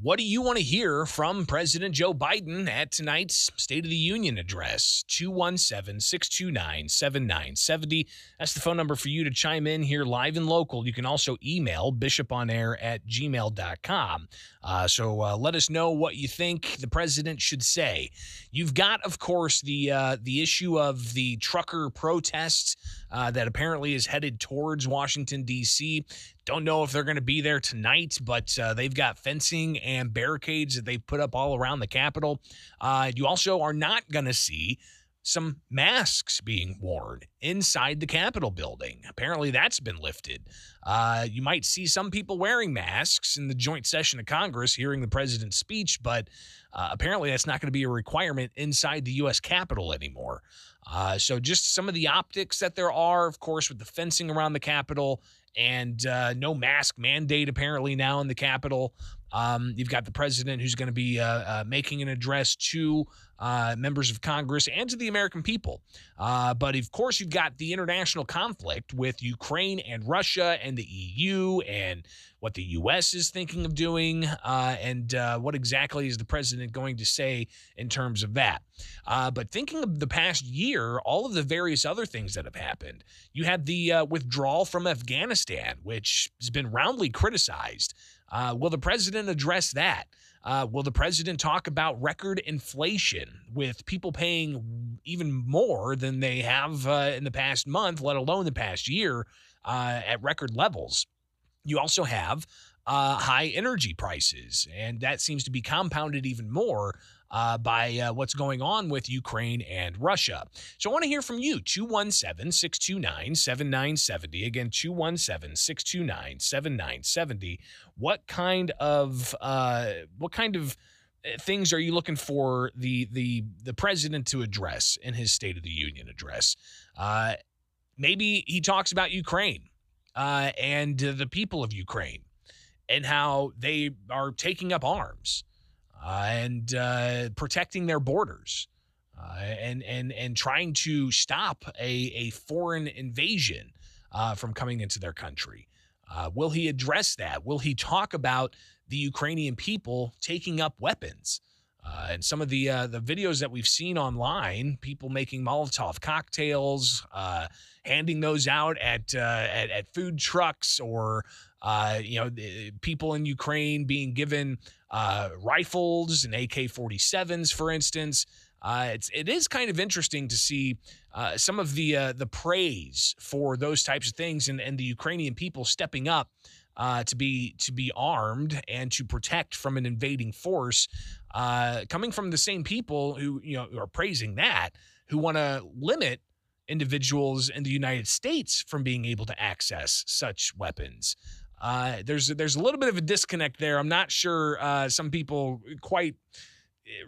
What do you want to hear from President Joe Biden at tonight's State of the Union address? 217 629 7970. That's the phone number for you to chime in here live and local. You can also email bishoponair at gmail.com. Uh, so uh, let us know what you think the president should say. You've got, of course, the uh, the issue of the trucker protests uh, that apparently is headed towards Washington, D.C. Don't know if they're going to be there tonight, but uh, they've got fencing and barricades that they've put up all around the Capitol. Uh, you also are not going to see some masks being worn inside the Capitol building. Apparently, that's been lifted. Uh, you might see some people wearing masks in the joint session of Congress hearing the president's speech, but uh, apparently, that's not going to be a requirement inside the U.S. Capitol anymore. Uh, so, just some of the optics that there are, of course, with the fencing around the Capitol and uh, no mask mandate apparently now in the Capitol. Um, you've got the president who's going to be uh, uh, making an address to uh, members of Congress and to the American people. Uh, but of course, you've got the international conflict with Ukraine and Russia and the EU and what the U.S. is thinking of doing uh, and uh, what exactly is the president going to say in terms of that. But thinking of the past year, all of the various other things that have happened, you had the withdrawal from Afghanistan, which has been roundly criticized. Uh, will the president address that? Uh, will the president talk about record inflation with people paying even more than they have uh, in the past month, let alone the past year, uh, at record levels? You also have uh, high energy prices, and that seems to be compounded even more uh, by uh, what's going on with Ukraine and Russia. So I want to hear from you 217 629 7970. Again, 217 629 7970. What kind of, uh, what kind of, uh, things are you looking for the the the president to address in his State of the Union address? Uh, maybe he talks about Ukraine uh, and the people of Ukraine and how they are taking up arms uh, and uh, protecting their borders uh, and and and trying to stop a, a foreign invasion uh, from coming into their country. Uh, will he address that? Will he talk about the Ukrainian people taking up weapons? Uh, and some of the the videos that we've seen online, people making Molotov cocktails, handing those out at, at at food trucks or uh, you know, people in Ukraine being given uh, rifles and AK 47s, for instance. Uh, it's it is kind of interesting to see uh, some of the uh, the praise for those types of things and, and the Ukrainian people stepping up uh, to be to be armed and to protect from an invading force, uh, coming from the same people who you know are praising that who want to limit individuals in the United States from being able to access such weapons. Uh, there's there's a little bit of a disconnect there. I'm not sure uh, some people quite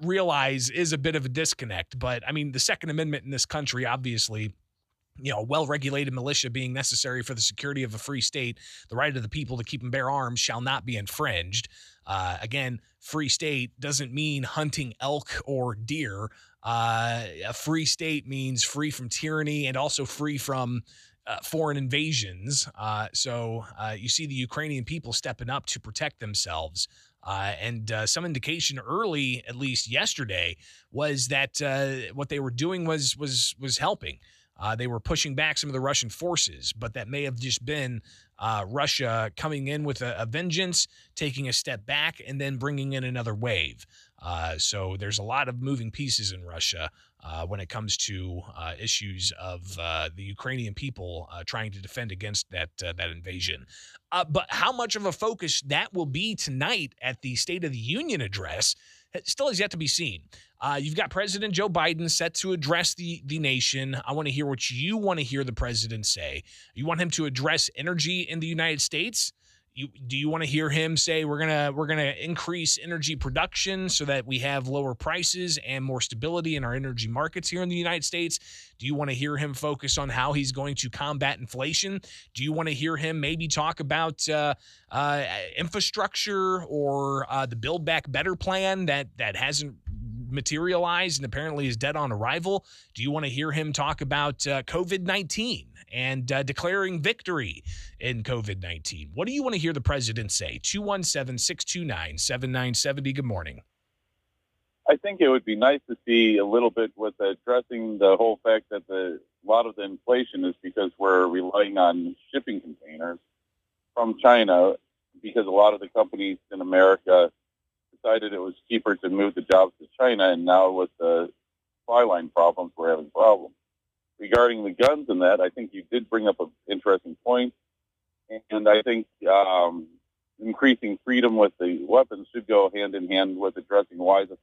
realize is a bit of a disconnect. But I mean, the Second Amendment in this country, obviously, you know, well regulated militia being necessary for the security of a free state, the right of the people to keep and bear arms shall not be infringed. Uh, again, free state doesn't mean hunting elk or deer. Uh, a free state means free from tyranny and also free from uh, foreign invasions. Uh, so uh, you see the Ukrainian people stepping up to protect themselves. Uh, and uh, some indication early, at least yesterday, was that uh, what they were doing was was was helping. they were pushing back some of the Russian forces, but that may have just been Russia coming in with a, a, vengeance, taking a step back, and then bringing in another wave. So there's a lot of moving pieces in Russia uh, when it comes to uh, issues of uh, the Ukrainian people uh, trying to defend against that uh, that invasion. Uh, but how much of a focus that will be tonight at the State of the Union address still has yet to be seen. you've got President Joe Biden set to address the the nation. I want to hear what you want to hear the president say. You want him to address energy in the United States. You, do you want to hear him say we're gonna we're gonna increase energy production so that we have lower prices and more stability in our energy markets here in the United States? Do you want to hear him focus on how he's going to combat inflation? Do you want to hear him maybe talk about uh, uh, infrastructure or uh, the Build Back Better plan that that hasn't materialized and apparently is dead on arrival? Do you want to hear him talk about uh, COVID 19 and uh, declaring victory in COVID 19? What do you want to hear the president say? 217 629 7970. Good morning. I think it would be nice to see a little bit with addressing the whole fact that the a lot of the inflation is because we're relying on shipping containers from China because a lot of the companies in America decided it was cheaper to move the jobs to China, and now with the supply line problems, we're having problems. Regarding the guns and that, I think you did bring up an interesting point, and I think um, increasing freedom with the weapons should go hand in hand with addressing why the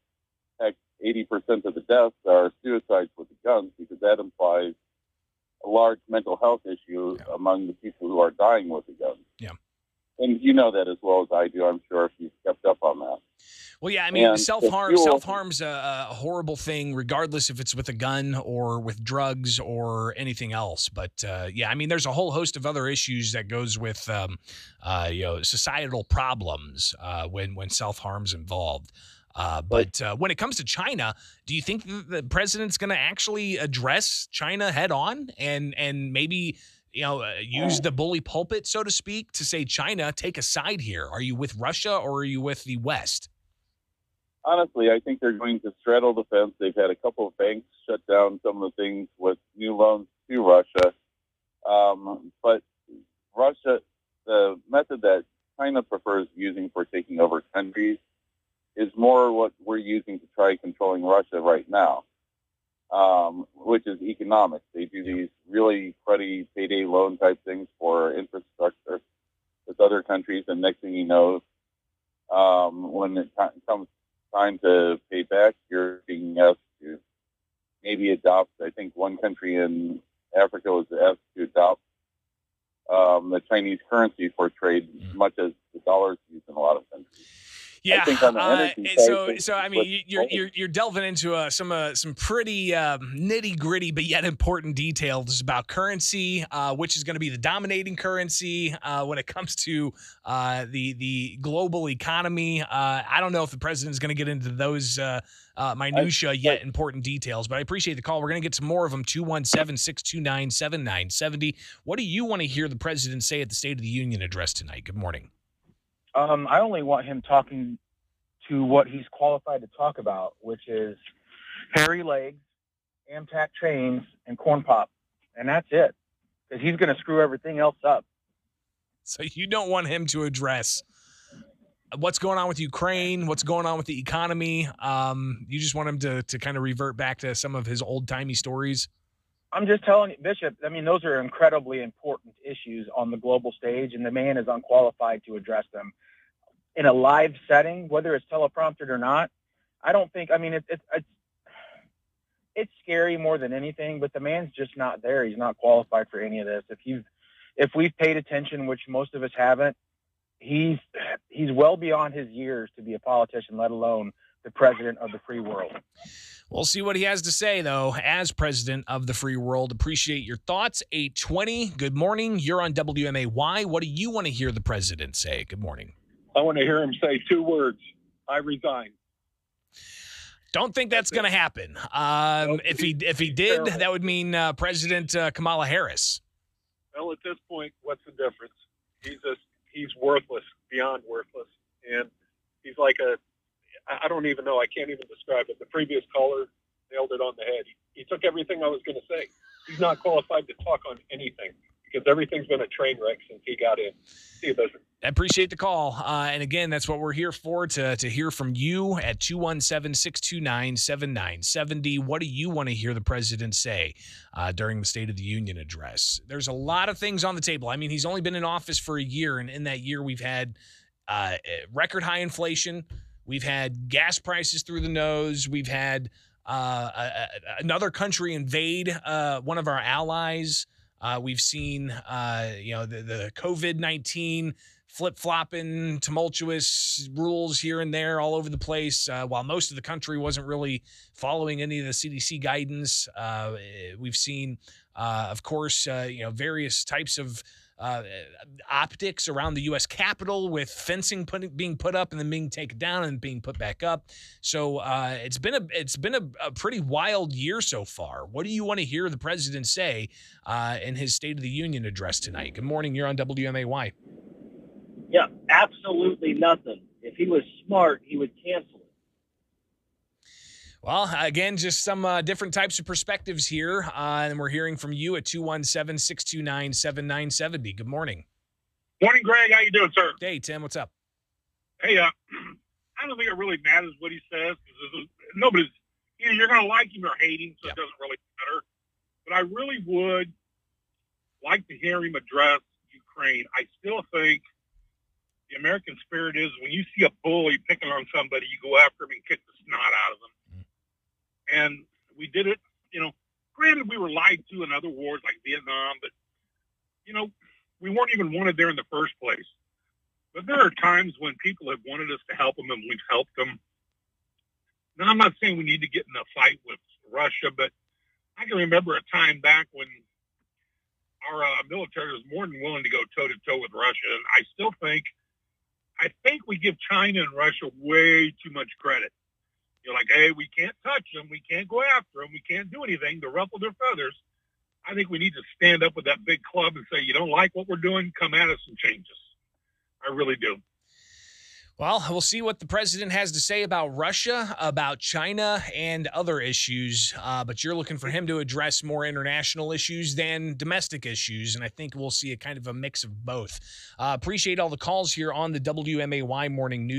heck 80% of the deaths are suicides with the guns, because that implies a large mental health issue yeah. among the people who are dying with the guns. Yeah. And you know that as well as I do, I'm sure, if you've kept up on that. Well, yeah, I mean, self harm self harm's a, a, horrible thing, regardless if it's with a gun or with drugs or anything else. But uh, yeah, I mean, there's a whole host of other issues that goes with um, uh, you know societal problems uh, when when self harm's involved. Uh, but uh, when it comes to China, do you think the president's going to actually address China head on and and maybe you know uh, use the bully pulpit, so to speak, to say China take a side here? Are you with Russia or are you with the West? Honestly, I think they're going to straddle the fence. They've had a couple of banks shut down some of the things with new loans to Russia, um, but Russia, the method that China prefers using for taking over countries is more what we're using to try controlling Russia right now, um, which is economic. They do these really cruddy payday loan type things for infrastructure with other countries, and next thing you know, um, when it comes time to pay back, you're being asked to maybe adopt. I think one country in Africa was asked to adopt um, the Chinese currency for trade, mm-hmm. much as the dollar is used in a lot of countries. Yeah. Uh, so, so I mean, you're you're you're delving into uh, some uh, some pretty um, nitty gritty, but yet important details about currency, uh, which is going to be the dominating currency uh, when it comes to uh, the the global economy. I don't know if the president is going to get into those. minutia yet important details, but I appreciate the call. We're going to get some more of them 217 629 7970. What do you want to hear the president say at the State of the Union address tonight? Good morning. Um, I only want him talking to what he's qualified to talk about, which is hairy legs, Amtrak chains, and corn pop, and that's it. Because he's going to screw everything else up. So you don't want him to address what's going on with Ukraine, what's going on with the economy. Um, you just want him to to kind of revert back to some of his old timey stories. I'm just telling you, Bishop. I mean, those are incredibly important issues on the global stage, and the man is unqualified to address them in a live setting, whether it's teleprompted or not. I don't think. I mean, it's it's it's it's scary more than anything. But the man's just not there. He's not qualified for any of this. If you've if we've paid attention, which most of us haven't, he's he's well beyond his years to be a politician, let alone the president of the free world. We'll see what he has to say, though, as president of the free world. Appreciate your thoughts. 820, good morning. You're on WMAY. What do you want to hear the president say? Good morning. I want to hear him say two words I resign. Don't think that's, that's going to happen. Um, well, if he if he did, terrible. that would mean uh, President uh, Kamala Harris. Well, at this point, what's the difference? He's a, he's worthless, beyond worthless, and he's like a I don't even know. I can't even describe it. The previous caller nailed it on the head. He, he took everything I was going to say. He's not qualified to talk on anything because everything's been a train wreck since he got in. See you, Bishop. I appreciate the call. Uh, and again, that's what we're here for to, to hear from you at 217 629 7970. What do you want to hear the president say uh, during the State of the Union address? There's a lot of things on the table. I mean, he's only been in office for a year, and in that year, we've had uh, record high inflation. We've had gas prices through the nose. We've had uh, a, a, another country invade uh, one of our allies. Uh, we've seen, uh, you know, the, the COVID 19 flip flopping, tumultuous rules here and there all over the place. Uh, while most of the country wasn't really following any of the CDC guidance, uh, we've seen, of course, you know, various types of uh, optics around the U.S. Capitol with fencing putting, being put up and then being taken down and being put back up. So uh, it's been a it's been a, a, pretty wild year so far. What do you want to hear the president say uh, in his State of the Union address tonight? Good morning. You're on WMAY. Yeah, absolutely nothing. If he was smart, he would cancel. Well, again, just some uh, different types of perspectives here. Uh, and we're hearing from you at 217 629 7970. Good morning. Morning, Greg. How you doing, sir? Hey, Tim. What's up? Hey, uh, I don't think it really matters what he says because nobody's either you're going to like him or hate him, so it doesn't really matter. But I really would like to hear him address Ukraine. I still think the American spirit is when you see a bully picking on somebody, you go after him and kick the snot out of them. And we did it, you know, granted we were lied to in other wars like Vietnam, but, you know, we weren't even wanted there in the first place. But there are times when people have wanted us to help them and we've helped them. Now, I'm not saying we need to get in a fight with Russia, but I can remember a time back when our uh, military was more than willing to go toe to toe with Russia. And I still think I think we give China and Russia way too much credit. You're like, hey, we can't touch them, we can't go after them, we can't do anything to ruffle their feathers. I think we need to stand up with that big club and say, you don't like what we're doing, come at us and change us. I really do. Well, we'll see what the president has to say about Russia, about China, and other issues. Uh, but you're looking for him to address more international issues than domestic issues. And I think we'll see a kind of a mix of both. Uh, appreciate all the calls here on the WMAY Morning News.